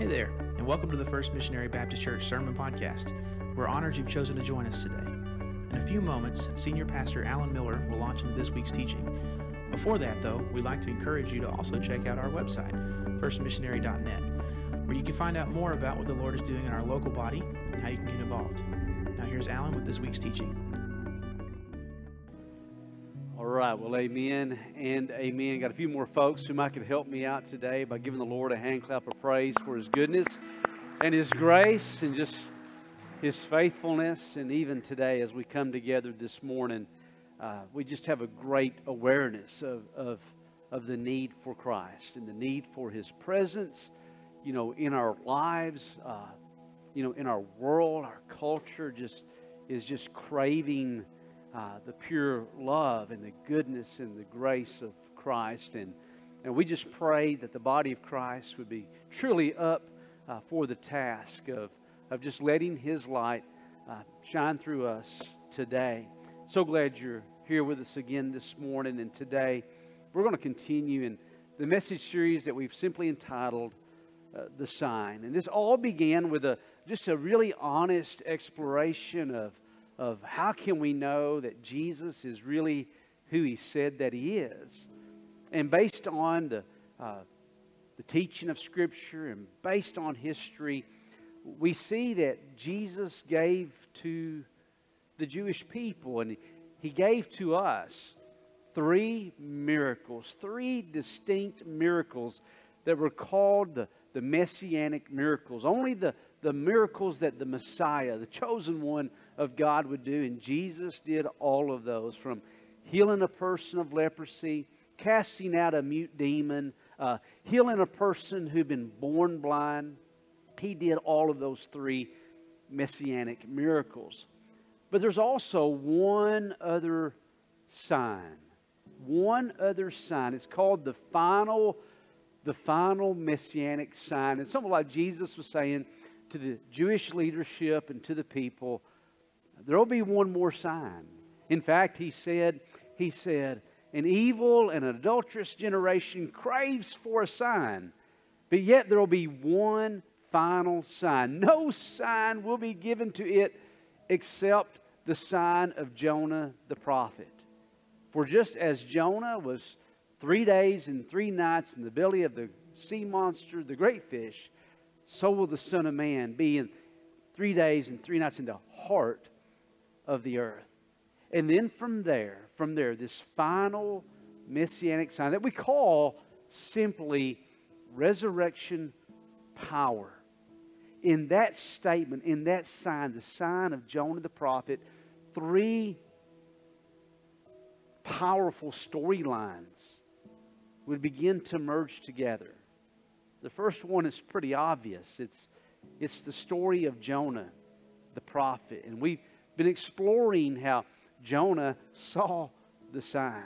Hey there, and welcome to the First Missionary Baptist Church Sermon Podcast. We're honored you've chosen to join us today. In a few moments, Senior Pastor Alan Miller will launch into this week's teaching. Before that, though, we'd like to encourage you to also check out our website, firstmissionary.net, where you can find out more about what the Lord is doing in our local body and how you can get involved. Now, here's Alan with this week's teaching. Right, well, amen and amen. Got a few more folks who might could help me out today by giving the Lord a hand clap of praise for His goodness and His grace and just His faithfulness. And even today, as we come together this morning, uh, we just have a great awareness of, of, of the need for Christ and the need for His presence, you know, in our lives, uh, you know, in our world, our culture just is just craving uh, the pure love and the goodness and the grace of Christ. And, and we just pray that the body of Christ would be truly up uh, for the task of, of just letting His light uh, shine through us today. So glad you're here with us again this morning. And today we're going to continue in the message series that we've simply entitled uh, The Sign. And this all began with a, just a really honest exploration of of how can we know that Jesus is really who he said that he is. And based on the, uh, the teaching of Scripture and based on history, we see that Jesus gave to the Jewish people and he gave to us three miracles, three distinct miracles that were called the, the messianic miracles. Only the, the miracles that the Messiah, the chosen one, of God would do. And Jesus did all of those from healing a person of leprosy, casting out a mute demon, uh, healing a person who'd been born blind. He did all of those three messianic miracles. But there's also one other sign. One other sign. It's called the final, the final messianic sign. And something like Jesus was saying to the Jewish leadership and to the people, there will be one more sign. In fact, he said, he said, an evil and adulterous generation craves for a sign, but yet there will be one final sign. No sign will be given to it except the sign of Jonah the prophet. For just as Jonah was three days and three nights in the belly of the sea monster, the great fish, so will the Son of Man be in three days and three nights in the heart of the earth. And then from there, from there, this final messianic sign that we call simply resurrection power. In that statement, in that sign, the sign of Jonah the prophet, three powerful storylines would begin to merge together. The first one is pretty obvious. It's, it's the story of Jonah, the prophet. And we been exploring how Jonah saw the sign.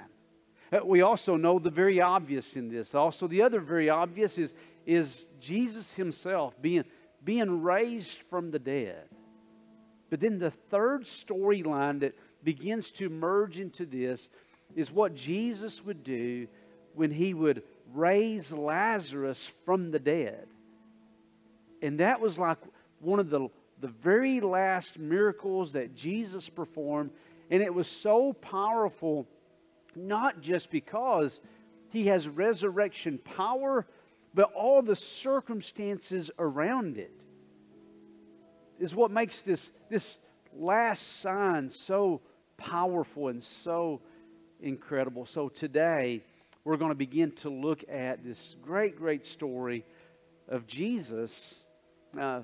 Uh, we also know the very obvious in this. Also, the other very obvious is, is Jesus himself being, being raised from the dead. But then the third storyline that begins to merge into this is what Jesus would do when he would raise Lazarus from the dead. And that was like one of the the very last miracles that Jesus performed. And it was so powerful, not just because he has resurrection power, but all the circumstances around it is what makes this, this last sign so powerful and so incredible. So today, we're going to begin to look at this great, great story of Jesus. Uh,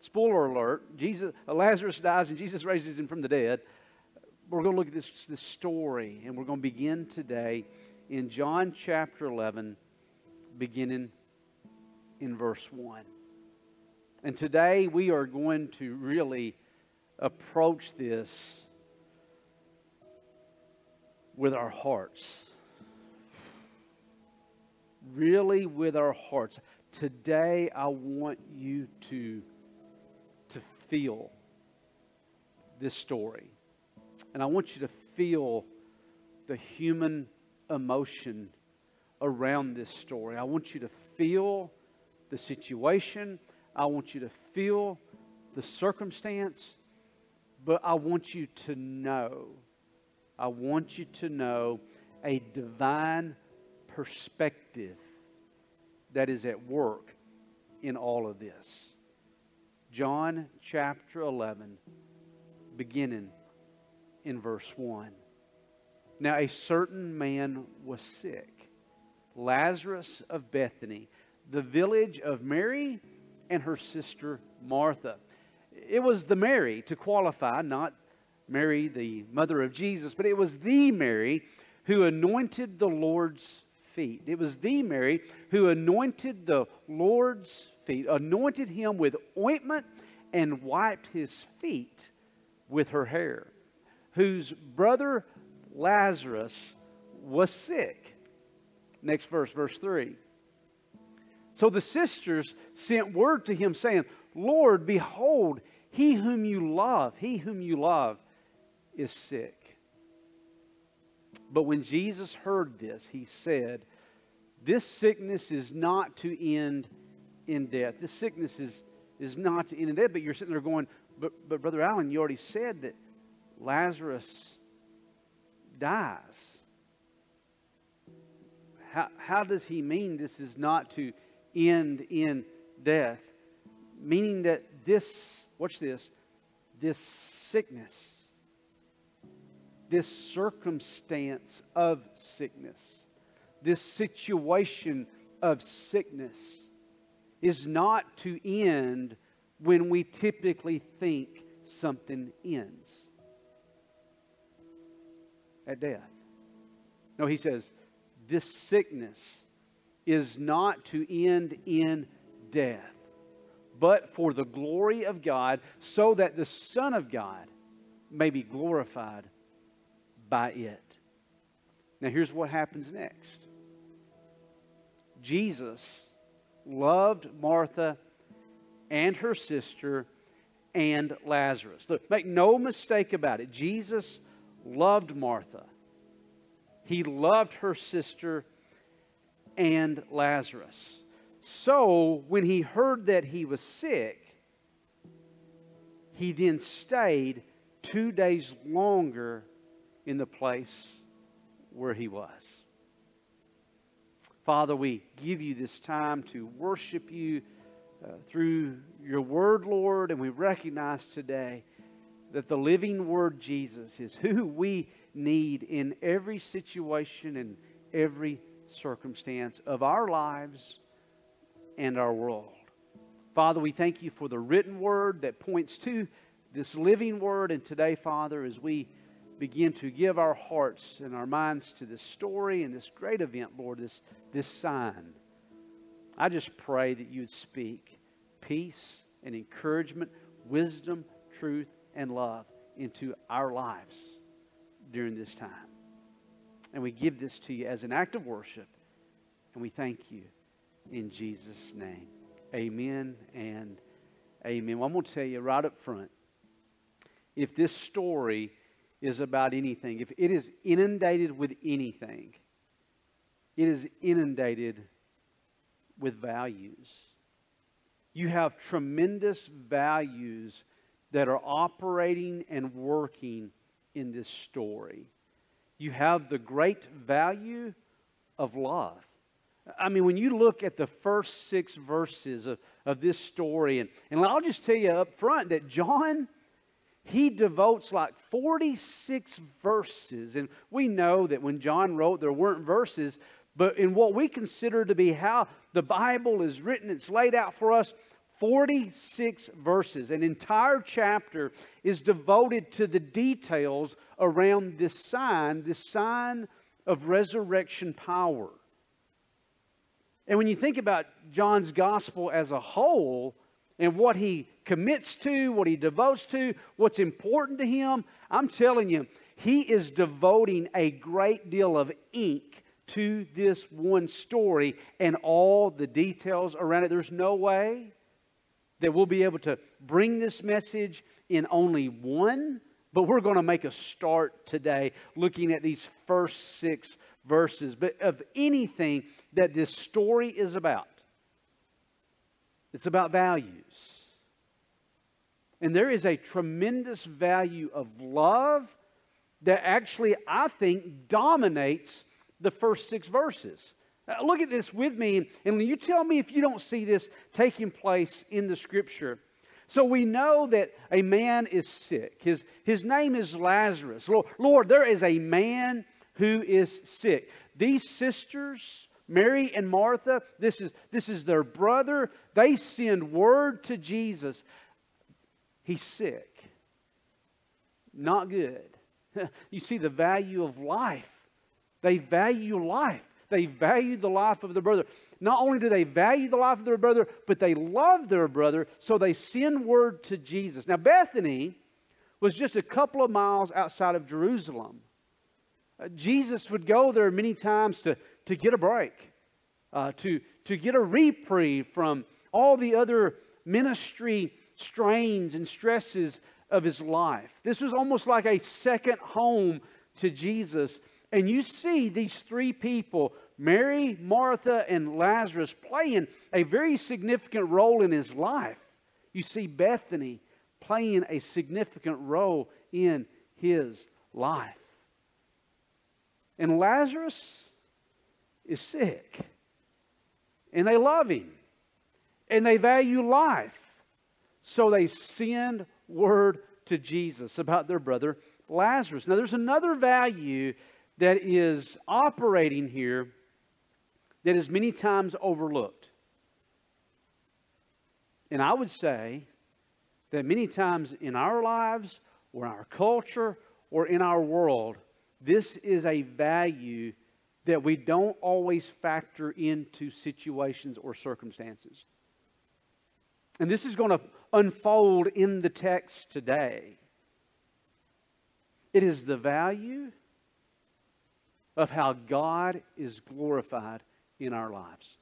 Spoiler alert, Jesus, uh, Lazarus dies and Jesus raises him from the dead. We're going to look at this, this story, and we're going to begin today in John chapter 11, beginning in verse 1. And today we are going to really approach this with our hearts. Really, with our hearts. Today, I want you to feel this story. And I want you to feel the human emotion around this story. I want you to feel the situation. I want you to feel the circumstance. But I want you to know, I want you to know a divine perspective that is at work in all of this. John chapter 11, beginning in verse 1. Now, a certain man was sick, Lazarus of Bethany, the village of Mary and her sister Martha. It was the Mary to qualify, not Mary, the mother of Jesus, but it was the Mary who anointed the Lord's feet. It was the Mary who anointed the Lord's feet, anointed him with ointment, and wiped his feet with her hair, whose brother Lazarus was sick. Next verse, verse 3. So the sisters sent word to him, saying, Lord, behold, he whom you love, he whom you love, is sick. But when Jesus heard this, he said, This sickness is not to end in death. This sickness is, is not to end in death. But you're sitting there going, but, but Brother Alan, you already said that Lazarus dies. How, how does he mean this is not to end in death? Meaning that this, watch this, this sickness this circumstance of sickness, this situation of sickness, is not to end when we typically think something ends at death. No, he says, this sickness is not to end in death, but for the glory of God, so that the Son of God may be glorified by it. Now, here's what happens next Jesus loved Martha and her sister and Lazarus. Look, make no mistake about it. Jesus loved Martha, he loved her sister and Lazarus. So, when he heard that he was sick, he then stayed two days longer in the place where he was. Father, we give you this time to worship you uh, through your word, Lord, and we recognize today that the living word, Jesus, is who we need in every situation and every circumstance of our lives and our world. Father, we thank you for the written word that points to this living word. And today, Father, as we begin to give our hearts and our minds to this story and this great event, Lord, this, this sign, I just pray that you would speak peace and encouragement, wisdom, truth, and love into our lives during this time. And we give this to you as an act of worship, and we thank you in Jesus' name. Amen and amen. Well, I'm going to tell you right up front if this story is about anything, if it is inundated with anything, it is inundated with values. You have tremendous values that are operating and working in this story. You have the great value of love. I mean, when you look at the first six verses of, of this story, and, and I'll just tell you up front that John he devotes like 46 verses. And we know that when John wrote, there weren't verses, but in what we consider to be how the Bible is written, it's laid out for us 46 verses. An entire chapter is devoted to the details around this sign, this sign of resurrection power. And when you think about John's gospel as a whole, and what he commits to, what he devotes to, what's important to him, I'm telling you, he is devoting a great deal of ink to this one story and all the details around it. There's no way that we'll be able to bring this message in only one, but we're going to make a start today looking at these first six verses. But of anything that this story is about, it's about values. And there is a tremendous value of love that actually, I think, dominates the first six verses. Uh, look at this with me, and you tell me if you don't see this taking place in the scripture. So we know that a man is sick. His, his name is Lazarus. Lord, Lord, there is a man who is sick. These sisters, Mary and Martha, this is, this is their brother. They send word to Jesus. He's sick. Not good. You see the value of life. They value life. They value the life of their brother. Not only do they value the life of their brother, but they love their brother, so they send word to Jesus. Now, Bethany was just a couple of miles outside of Jerusalem. Uh, Jesus would go there many times to, to get a break, uh, to, to get a reprieve from all the other ministry strains and stresses of his life. This was almost like a second home to Jesus. And you see these three people, Mary, Martha, and Lazarus, playing a very significant role in his life. You see Bethany playing a significant role in his life. And Lazarus is sick. And they love him. And they value life. So they send word to Jesus about their brother Lazarus. Now, there's another value that is operating here that is many times overlooked. And I would say that many times in our lives, or our culture, or in our world, this is a value that we don't always factor into situations or circumstances. And this is going to unfold in the text today. It is the value of how God is glorified in our lives.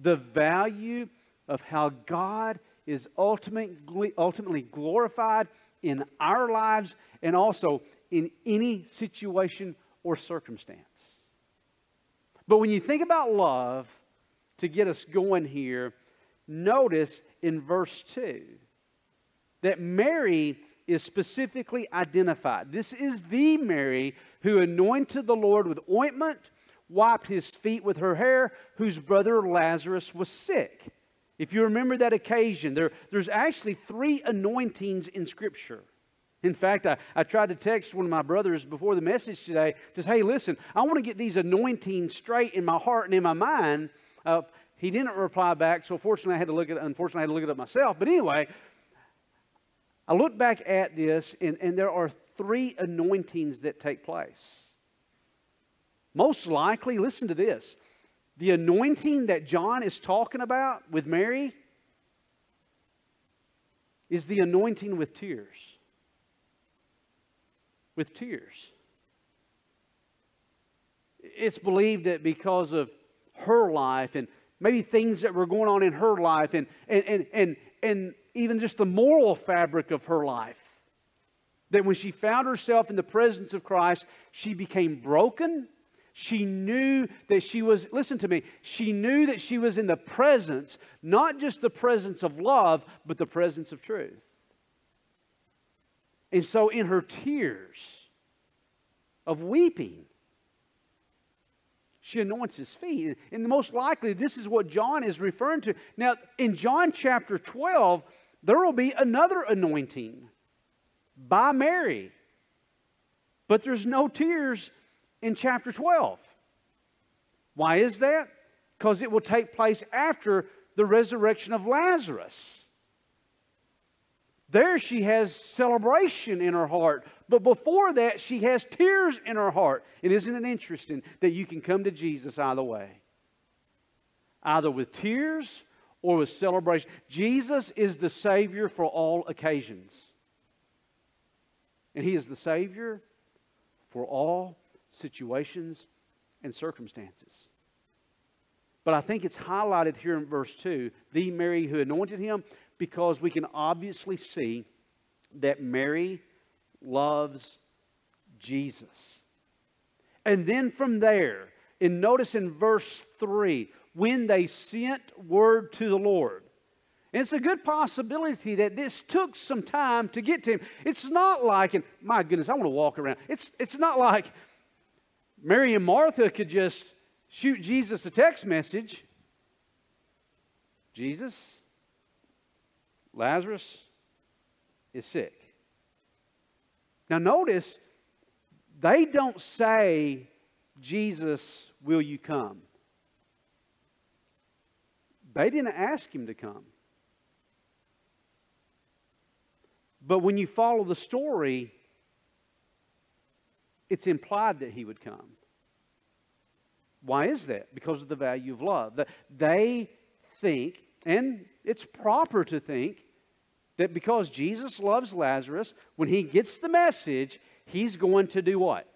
The value of how God is ultimately, ultimately glorified in our lives and also in any situation or circumstance. But when you think about love, to get us going here, notice in verse 2 that Mary is specifically identified. This is the Mary who anointed the Lord with ointment, wiped his feet with her hair, whose brother Lazarus was sick. If you remember that occasion, there, there's actually three anointings in Scripture. In fact, I, I tried to text one of my brothers before the message today to say, hey, listen, I want to get these anointings straight in my heart and in my mind. Uh, he didn't reply back, so fortunately I had to look at unfortunately I had to look it up myself. But anyway, I look back at this, and, and there are three anointings that take place. Most likely, listen to this the anointing that John is talking about with Mary is the anointing with tears. With tears. It's believed that because of her life and maybe things that were going on in her life and, and, and, and, and even just the moral fabric of her life. That when she found herself in the presence of Christ, she became broken. She knew that she was, listen to me, she knew that she was in the presence, not just the presence of love, but the presence of truth. And so in her tears of weeping, she anoints his feet. And most likely, this is what John is referring to. Now, in John chapter 12, there will be another anointing by Mary. But there's no tears in chapter 12. Why is that? Because it will take place after the resurrection of Lazarus. There she has celebration in her heart. But before that, she has tears in her heart. And isn't it interesting that you can come to Jesus either way? Either with tears or with celebration. Jesus is the Savior for all occasions. And He is the Savior for all situations and circumstances. But I think it's highlighted here in verse 2 the Mary who anointed him because we can obviously see that Mary loves Jesus. And then from there, and notice in verse 3, when they sent word to the Lord. It's a good possibility that this took some time to get to him. It's not like, and my goodness, I want to walk around. It's, it's not like Mary and Martha could just shoot Jesus a text message Jesus, Lazarus is sick. Now, notice they don't say, Jesus, will you come? They didn't ask him to come. But when you follow the story, it's implied that he would come. Why is that? Because of the value of love. They think, and it's proper to think, that because Jesus loves Lazarus, when he gets the message, he's going to do what?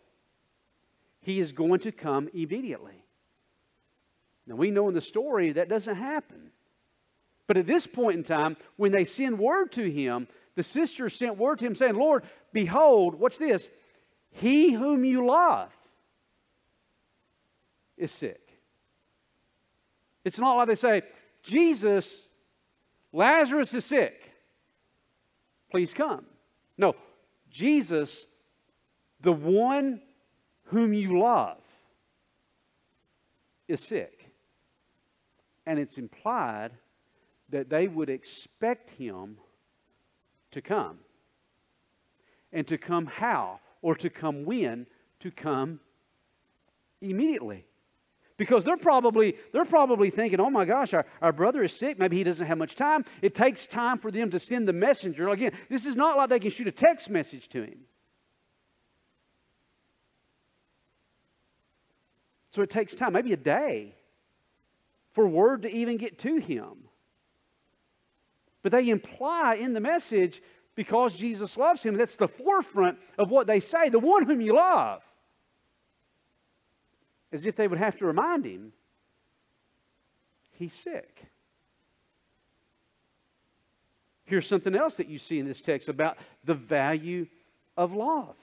He is going to come immediately. Now, we know in the story that doesn't happen. But at this point in time, when they send word to him, the sisters sent word to him saying, Lord, behold, what's this? He whom you love is sick. It's not like they say, Jesus, Lazarus is sick. Please come. No, Jesus, the one whom you love, is sick. And it's implied that they would expect him to come. And to come how? Or to come when? To come immediately. Because they're probably, they're probably thinking, oh my gosh, our, our brother is sick. Maybe he doesn't have much time. It takes time for them to send the messenger. Again, this is not like they can shoot a text message to him. So it takes time, maybe a day, for word to even get to him. But they imply in the message, because Jesus loves him, that's the forefront of what they say the one whom you love. As if they would have to remind him he's sick. Here's something else that you see in this text about the value of love.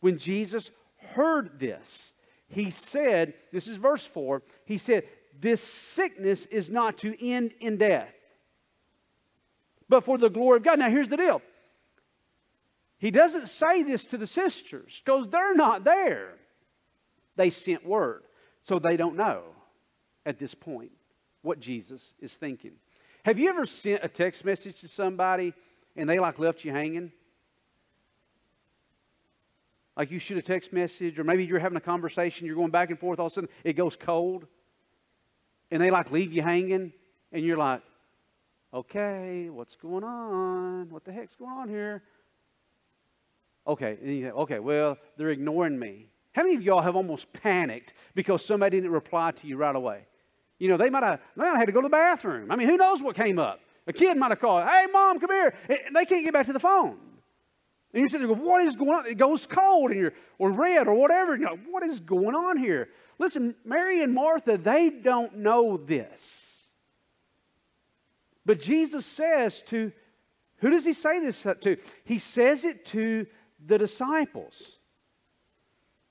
When Jesus heard this, he said, This is verse 4, he said, This sickness is not to end in death, but for the glory of God. Now, here's the deal. He doesn't say this to the sisters because they're not there. They sent word, so they don't know at this point what Jesus is thinking. Have you ever sent a text message to somebody and they like left you hanging? Like you shoot a text message, or maybe you're having a conversation, you're going back and forth, all of a sudden it goes cold, and they like leave you hanging, and you're like, okay, what's going on? What the heck's going on here? Okay, okay, well, they're ignoring me. How many of y'all have almost panicked because somebody didn't reply to you right away? You know, they might have, they have had to go to the bathroom. I mean, who knows what came up? A kid might have called, hey, mom, come here. And they can't get back to the phone. And you sit there, what is going on? It goes cold and you're, or red or whatever. You know, what is going on here? Listen, Mary and Martha, they don't know this. But Jesus says to, who does he say this to? He says it to the disciples.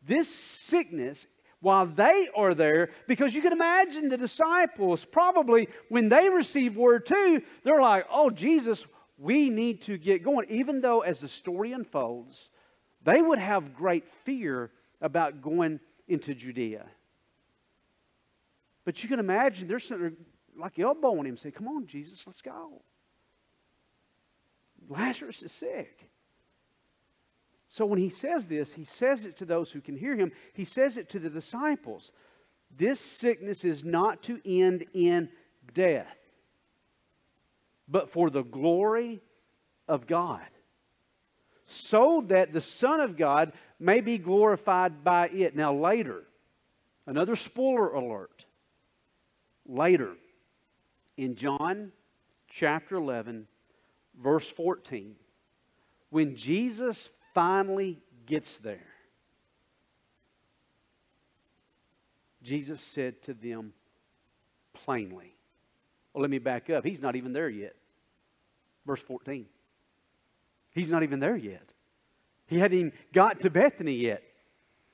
This sickness, while they are there, because you can imagine the disciples probably when they receive word too, they're like, oh, Jesus, we need to get going. Even though, as the story unfolds, they would have great fear about going into Judea. But you can imagine they're sitting there like elbowing him, say, Come on, Jesus, let's go. Lazarus is sick. So when he says this, he says it to those who can hear him, he says it to the disciples. This sickness is not to end in death but for the glory of God, so that the Son of God may be glorified by it. Now, later, another spoiler alert. Later, in John chapter 11, verse 14, when Jesus finally gets there, Jesus said to them plainly, well, let me back up. He's not even there yet. Verse 14. He's not even there yet. He hadn't even got to Bethany yet.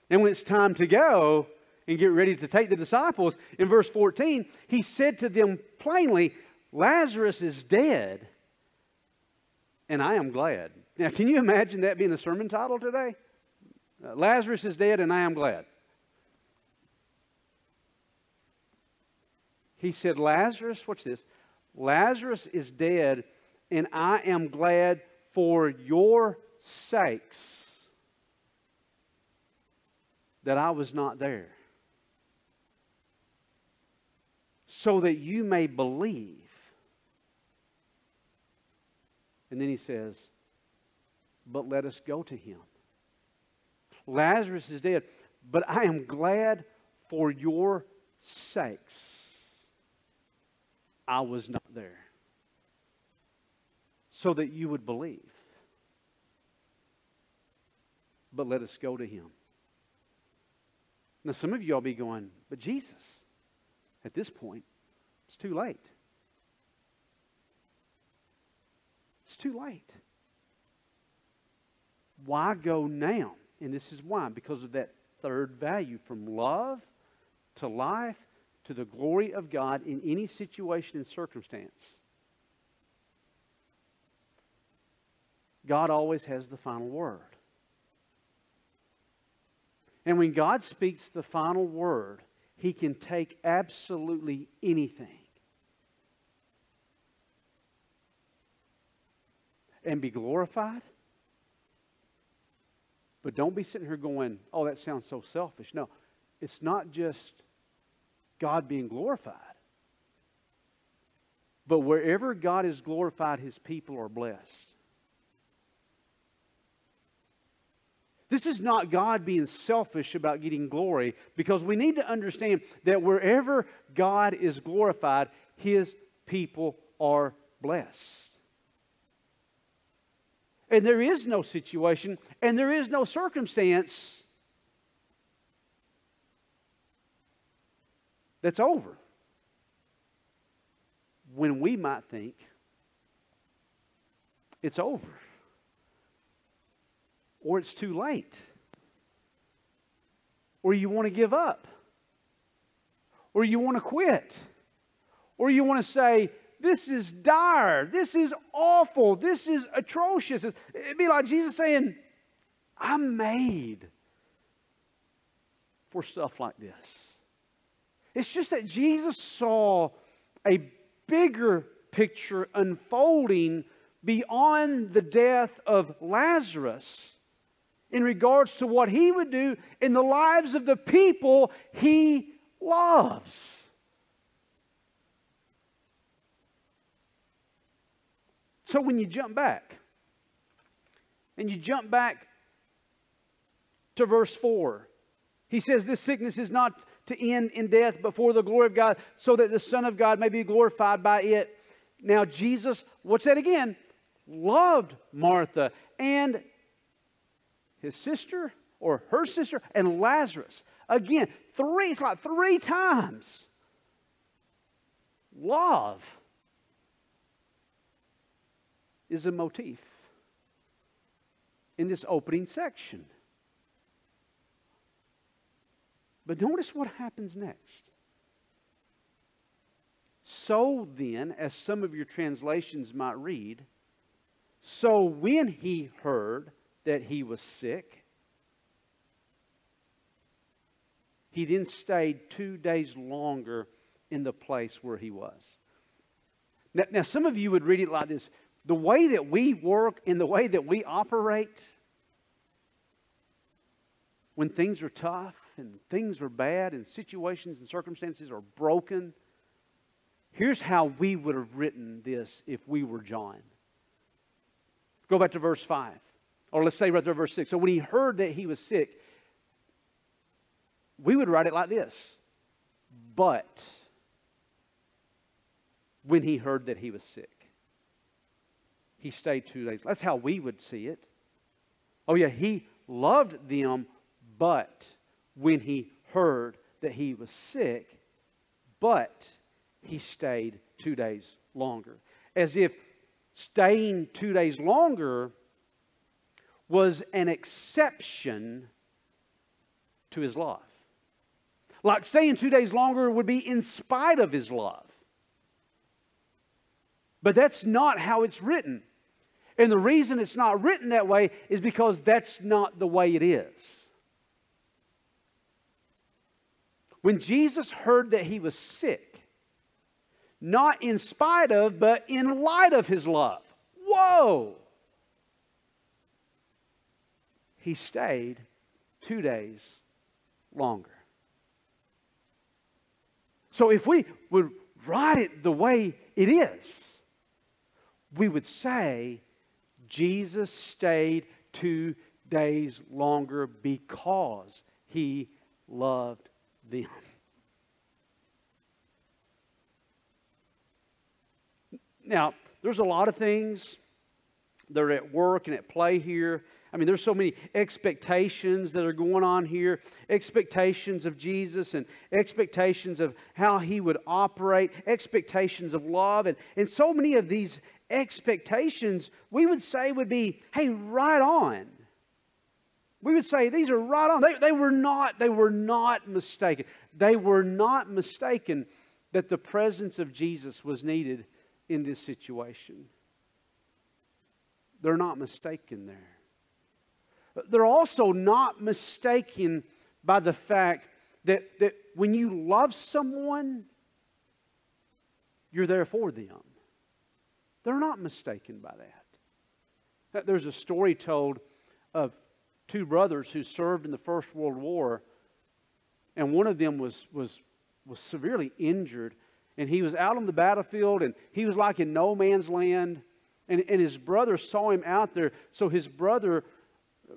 And when it's time to go and get ready to take the disciples, in verse 14, he said to them plainly, Lazarus is dead, and I am glad. Now, can you imagine that being a sermon title today? Uh, Lazarus is dead, and I am glad. He said, Lazarus, watch this. Lazarus is dead, and I am glad for your sakes that I was not there, so that you may believe. And then he says, But let us go to him. Lazarus is dead, but I am glad for your sakes. I was not there. So that you would believe. But let us go to him. Now, some of you all be going, but Jesus, at this point, it's too late. It's too late. Why go now? And this is why because of that third value from love to life to the glory of God in any situation and circumstance. God always has the final word. And when God speaks the final word, He can take absolutely anything and be glorified. But don't be sitting here going, oh, that sounds so selfish. No, it's not just God being glorified. But wherever God is glorified, his people are blessed. This is not God being selfish about getting glory because we need to understand that wherever God is glorified, his people are blessed. And there is no situation and there is no circumstance that's over. When we might think it's over or it's too late or you want to give up or you want to quit or you want to say, this is dire. This is awful. This is atrocious. It'd be like Jesus saying, I'm made for stuff like this. It's just that Jesus saw a bigger picture unfolding beyond the death of Lazarus in regards to what he would do in the lives of the people he loves. So when you jump back, and you jump back to verse 4, he says, This sickness is not to end in death, but for the glory of God, so that the Son of God may be glorified by it. Now, Jesus, what's that again? Loved Martha and his sister or her sister and Lazarus. Again, three, it's like three times. Love is a motif in this opening section. But notice what happens next. So then, as some of your translations might read, so when he heard that he was sick, he then stayed two days longer in the place where he was. Now, now, some of you would read it like this the way that we work and the way that we operate when things are tough and things are bad and situations and circumstances are broken, here's how we would have written this if we were John. Go back to verse 5. Or let's say right there, verse 6. So when he heard that he was sick, we would write it like this But when he heard that he was sick he stayed two days. That's how we would see it. Oh, yeah, he loved them, but when he heard that he was sick, but he stayed two days longer. As if staying two days longer was an exception to his love. Like staying two days longer would be in spite of his love. But that's not how it's written. And the reason it's not written that way is because that's not the way it is. When Jesus heard that he was sick, not in spite of, but in light of his love, whoa! He stayed two days longer. So if we would write it the way it is, we would say Jesus stayed two days longer because he loved them. Now, there's a lot of things that are at work and at play here. I mean, there's so many expectations that are going on here expectations of Jesus and expectations of how he would operate, expectations of love. And, and so many of these expectations we would say would be, hey, right on. We would say these are right on. They, they were not, they were not mistaken. They were not mistaken that the presence of Jesus was needed in this situation. They're not mistaken there. They're also not mistaken by the fact that, that when you love someone, you're there for them. They're not mistaken by that. There's a story told of two brothers who served in the First World War, and one of them was, was, was severely injured. And he was out on the battlefield, and he was like in no man's land. And, and his brother saw him out there, so his brother,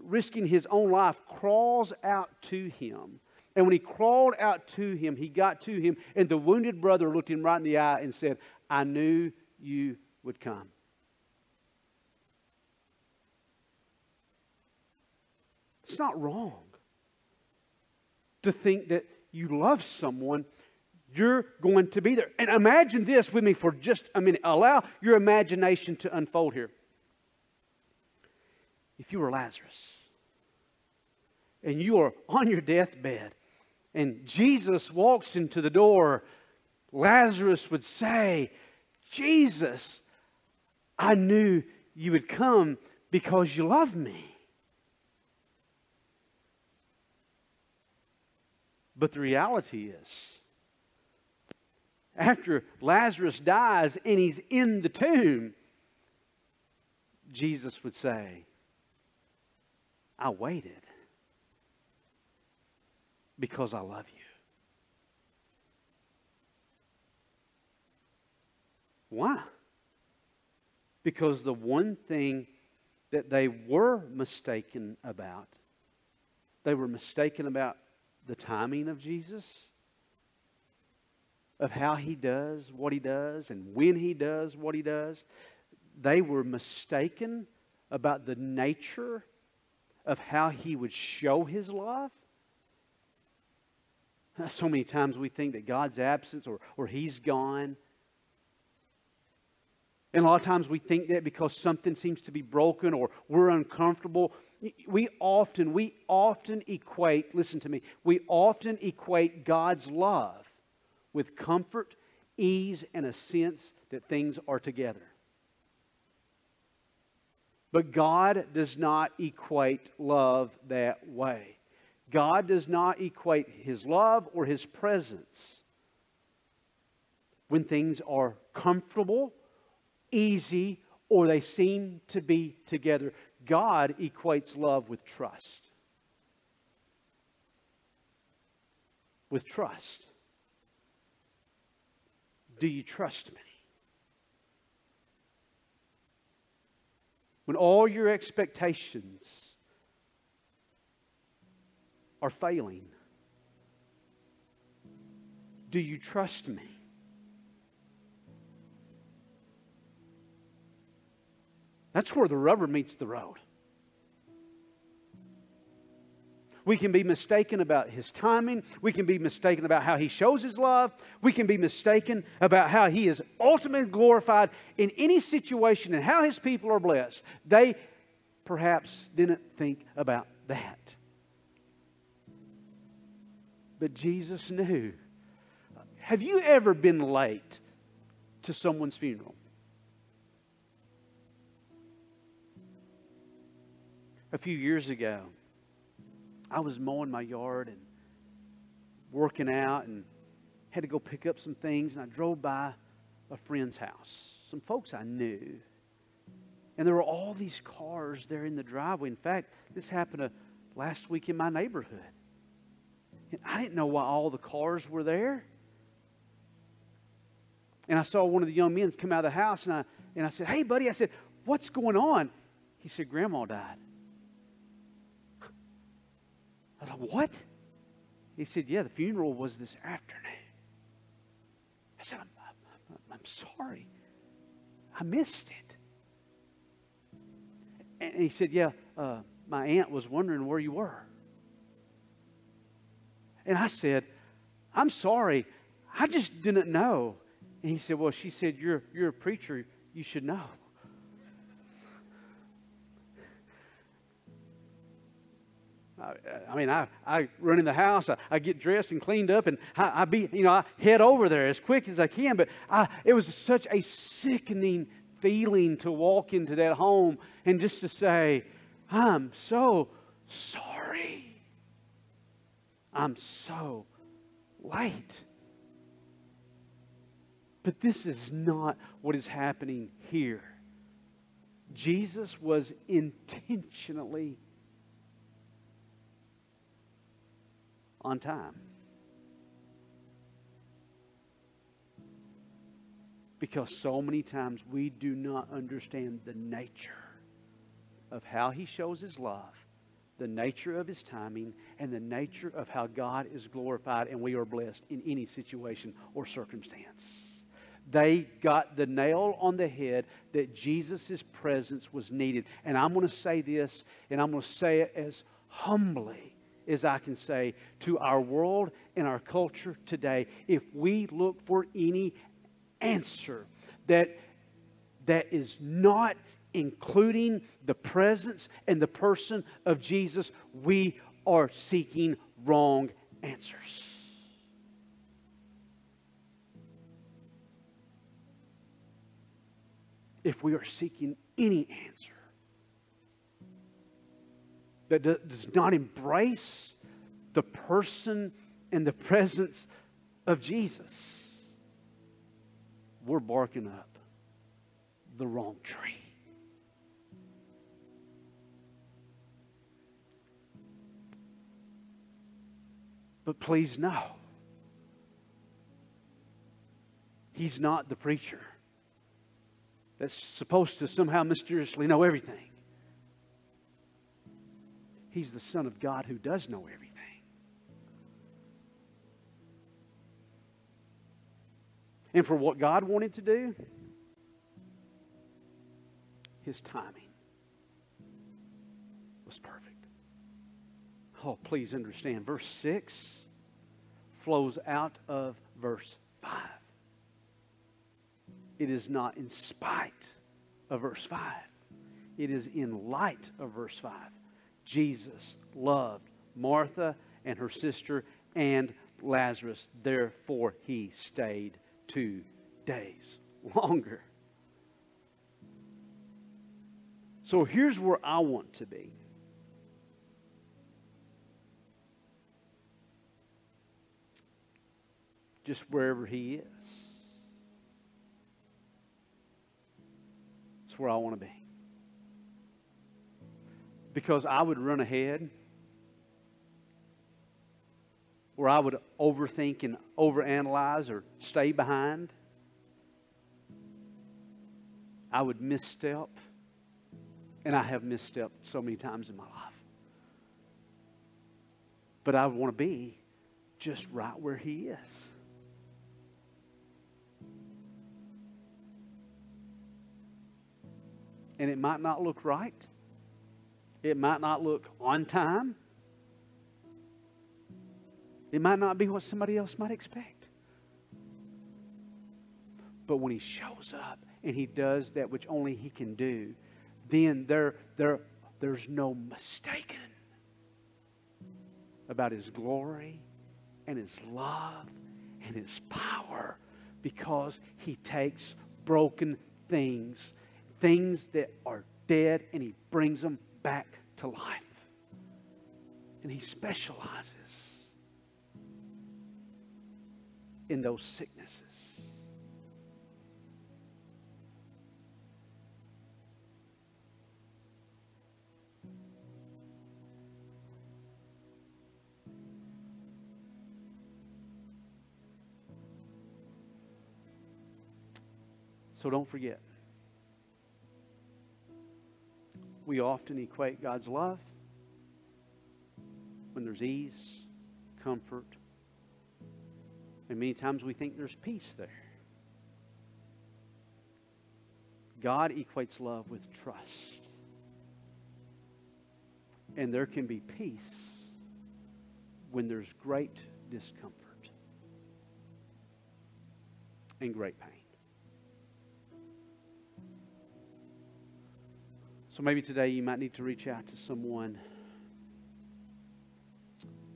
risking his own life, crawls out to him. And when he crawled out to him, he got to him, and the wounded brother looked him right in the eye and said, I knew you would come. It's not wrong to think that you love someone, you're going to be there. And imagine this with me for just a minute. Allow your imagination to unfold here. If you were Lazarus and you are on your deathbed and Jesus walks into the door, Lazarus would say, Jesus, I knew you would come because you love me. But the reality is, after Lazarus dies and he's in the tomb, Jesus would say, I waited because I love you. Why? Because the one thing that they were mistaken about, they were mistaken about the timing of Jesus, of how he does what he does, and when he does what he does. They were mistaken about the nature of how he would show his love. So many times we think that God's absence or, or he's gone and a lot of times we think that because something seems to be broken or we're uncomfortable. We often, we often equate, listen to me, we often equate God's love with comfort, ease, and a sense that things are together. But God does not equate love that way. God does not equate His love or His presence when things are comfortable easy, or they seem to be together. God equates love with trust. With trust. Do you trust me? When all your expectations are failing, do you trust me? That's where the rubber meets the road. We can be mistaken about his timing. We can be mistaken about how he shows his love. We can be mistaken about how he is ultimately glorified in any situation and how his people are blessed. They perhaps didn't think about that. But Jesus knew. Have you ever been late to someone's funeral? A few years ago, I was mowing my yard and working out and had to go pick up some things. And I drove by a friend's house, some folks I knew. And there were all these cars there in the driveway. In fact, this happened uh, last week in my neighborhood. And I didn't know why all the cars were there. And I saw one of the young men come out of the house, and I, and I said, Hey, buddy, I said, What's going on? He said, Grandma died. I was like, What? He said, Yeah, the funeral was this afternoon. I said, I'm, I'm, I'm sorry. I missed it. And he said, Yeah, uh, my aunt was wondering where you were. And I said, I'm sorry. I just didn't know. And he said, Well, she said, You're, you're a preacher. You should know. I, mean, I, I run in the house, I, I get dressed and cleaned up, and I, I be, you know, I head over there as quick as I can. But I, it was such a sickening feeling to walk into that home and just to say, I'm so sorry. I'm so late. But this is not what is happening here. Jesus was intentionally on time. Because so many times we do not understand the nature of how He shows His love, the nature of His timing, and the nature of how God is glorified and we are blessed in any situation or circumstance. They got the nail on the head that Jesus' presence was needed. And I'm going to say this, and I'm going to say it as humbly as I can say to our world and our culture today. If we look for any answer that, that is not including the presence and the person of Jesus, we are seeking wrong answers. If we are seeking any answer, that does not embrace the person and the presence of Jesus, we're barking up the wrong tree. But please know, he's not the preacher that's supposed to somehow mysteriously know everything. He's the Son of God who does know everything. And for what God wanted to do, his timing was perfect. Oh, please understand. Verse 6 flows out of verse 5. It is not in spite of verse 5, it is in light of verse 5. Jesus loved Martha and her sister and Lazarus. Therefore, he stayed two days longer. So here's where I want to be. Just wherever he is. That's where I want to be because I would run ahead, or I would overthink and overanalyze or stay behind. I would misstep, and I have misstepped so many times in my life. But I want to be just right where He is. And it might not look right. It might not look on time. It might not be what somebody else might expect. But when he shows up and he does that which only he can do, then there, there, there's no mistaking about his glory and his love and his power because he takes broken things, things that are dead, and he brings them back to life. And He specializes in those sicknesses. So don't forget. We often equate God's love when there's ease, comfort, and many times we think there's peace there. God equates love with trust. And there can be peace when there's great discomfort and great pain. So maybe today you might need to reach out to someone.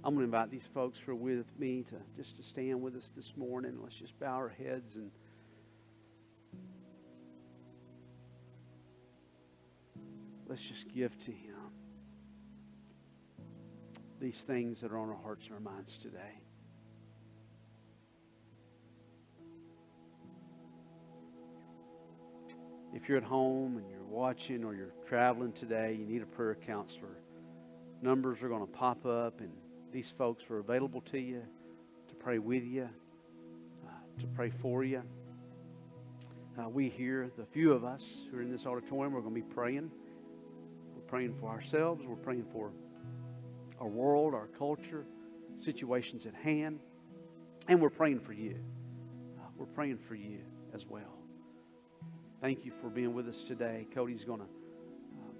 I'm going to invite these folks who are with me to just to stand with us this morning. Let's just bow our heads and let's just give to Him these things that are on our hearts and our minds today. If you're at home and you're watching or you're traveling today, you need a prayer counselor. Numbers are going to pop up, and these folks are available to you to pray with you, uh, to pray for you. Uh, we here, the few of us who are in this auditorium, we're going to be praying. We're praying for ourselves. We're praying for our world, our culture, situations at hand, and we're praying for you. Uh, we're praying for you as well. Thank you for being with us today. Cody's going to um,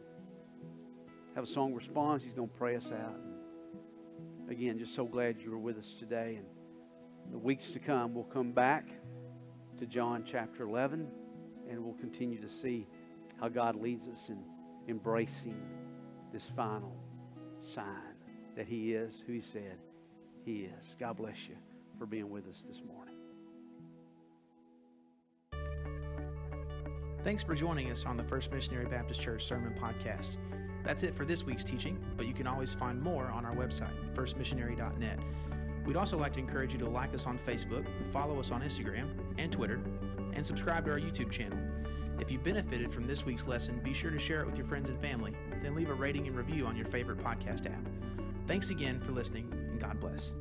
have a song response. He's going to pray us out. And again, just so glad you were with us today. And the weeks to come, we'll come back to John chapter 11 and we'll continue to see how God leads us in embracing this final sign that He is who He said He is. God bless you for being with us this morning. Thanks for joining us on the First Missionary Baptist Church Sermon Podcast. That's it for this week's teaching, but you can always find more on our website, firstmissionary.net. We'd also like to encourage you to like us on Facebook, follow us on Instagram and Twitter, and subscribe to our YouTube channel. If you benefited from this week's lesson, be sure to share it with your friends and family, then leave a rating and review on your favorite podcast app. Thanks again for listening, and God bless.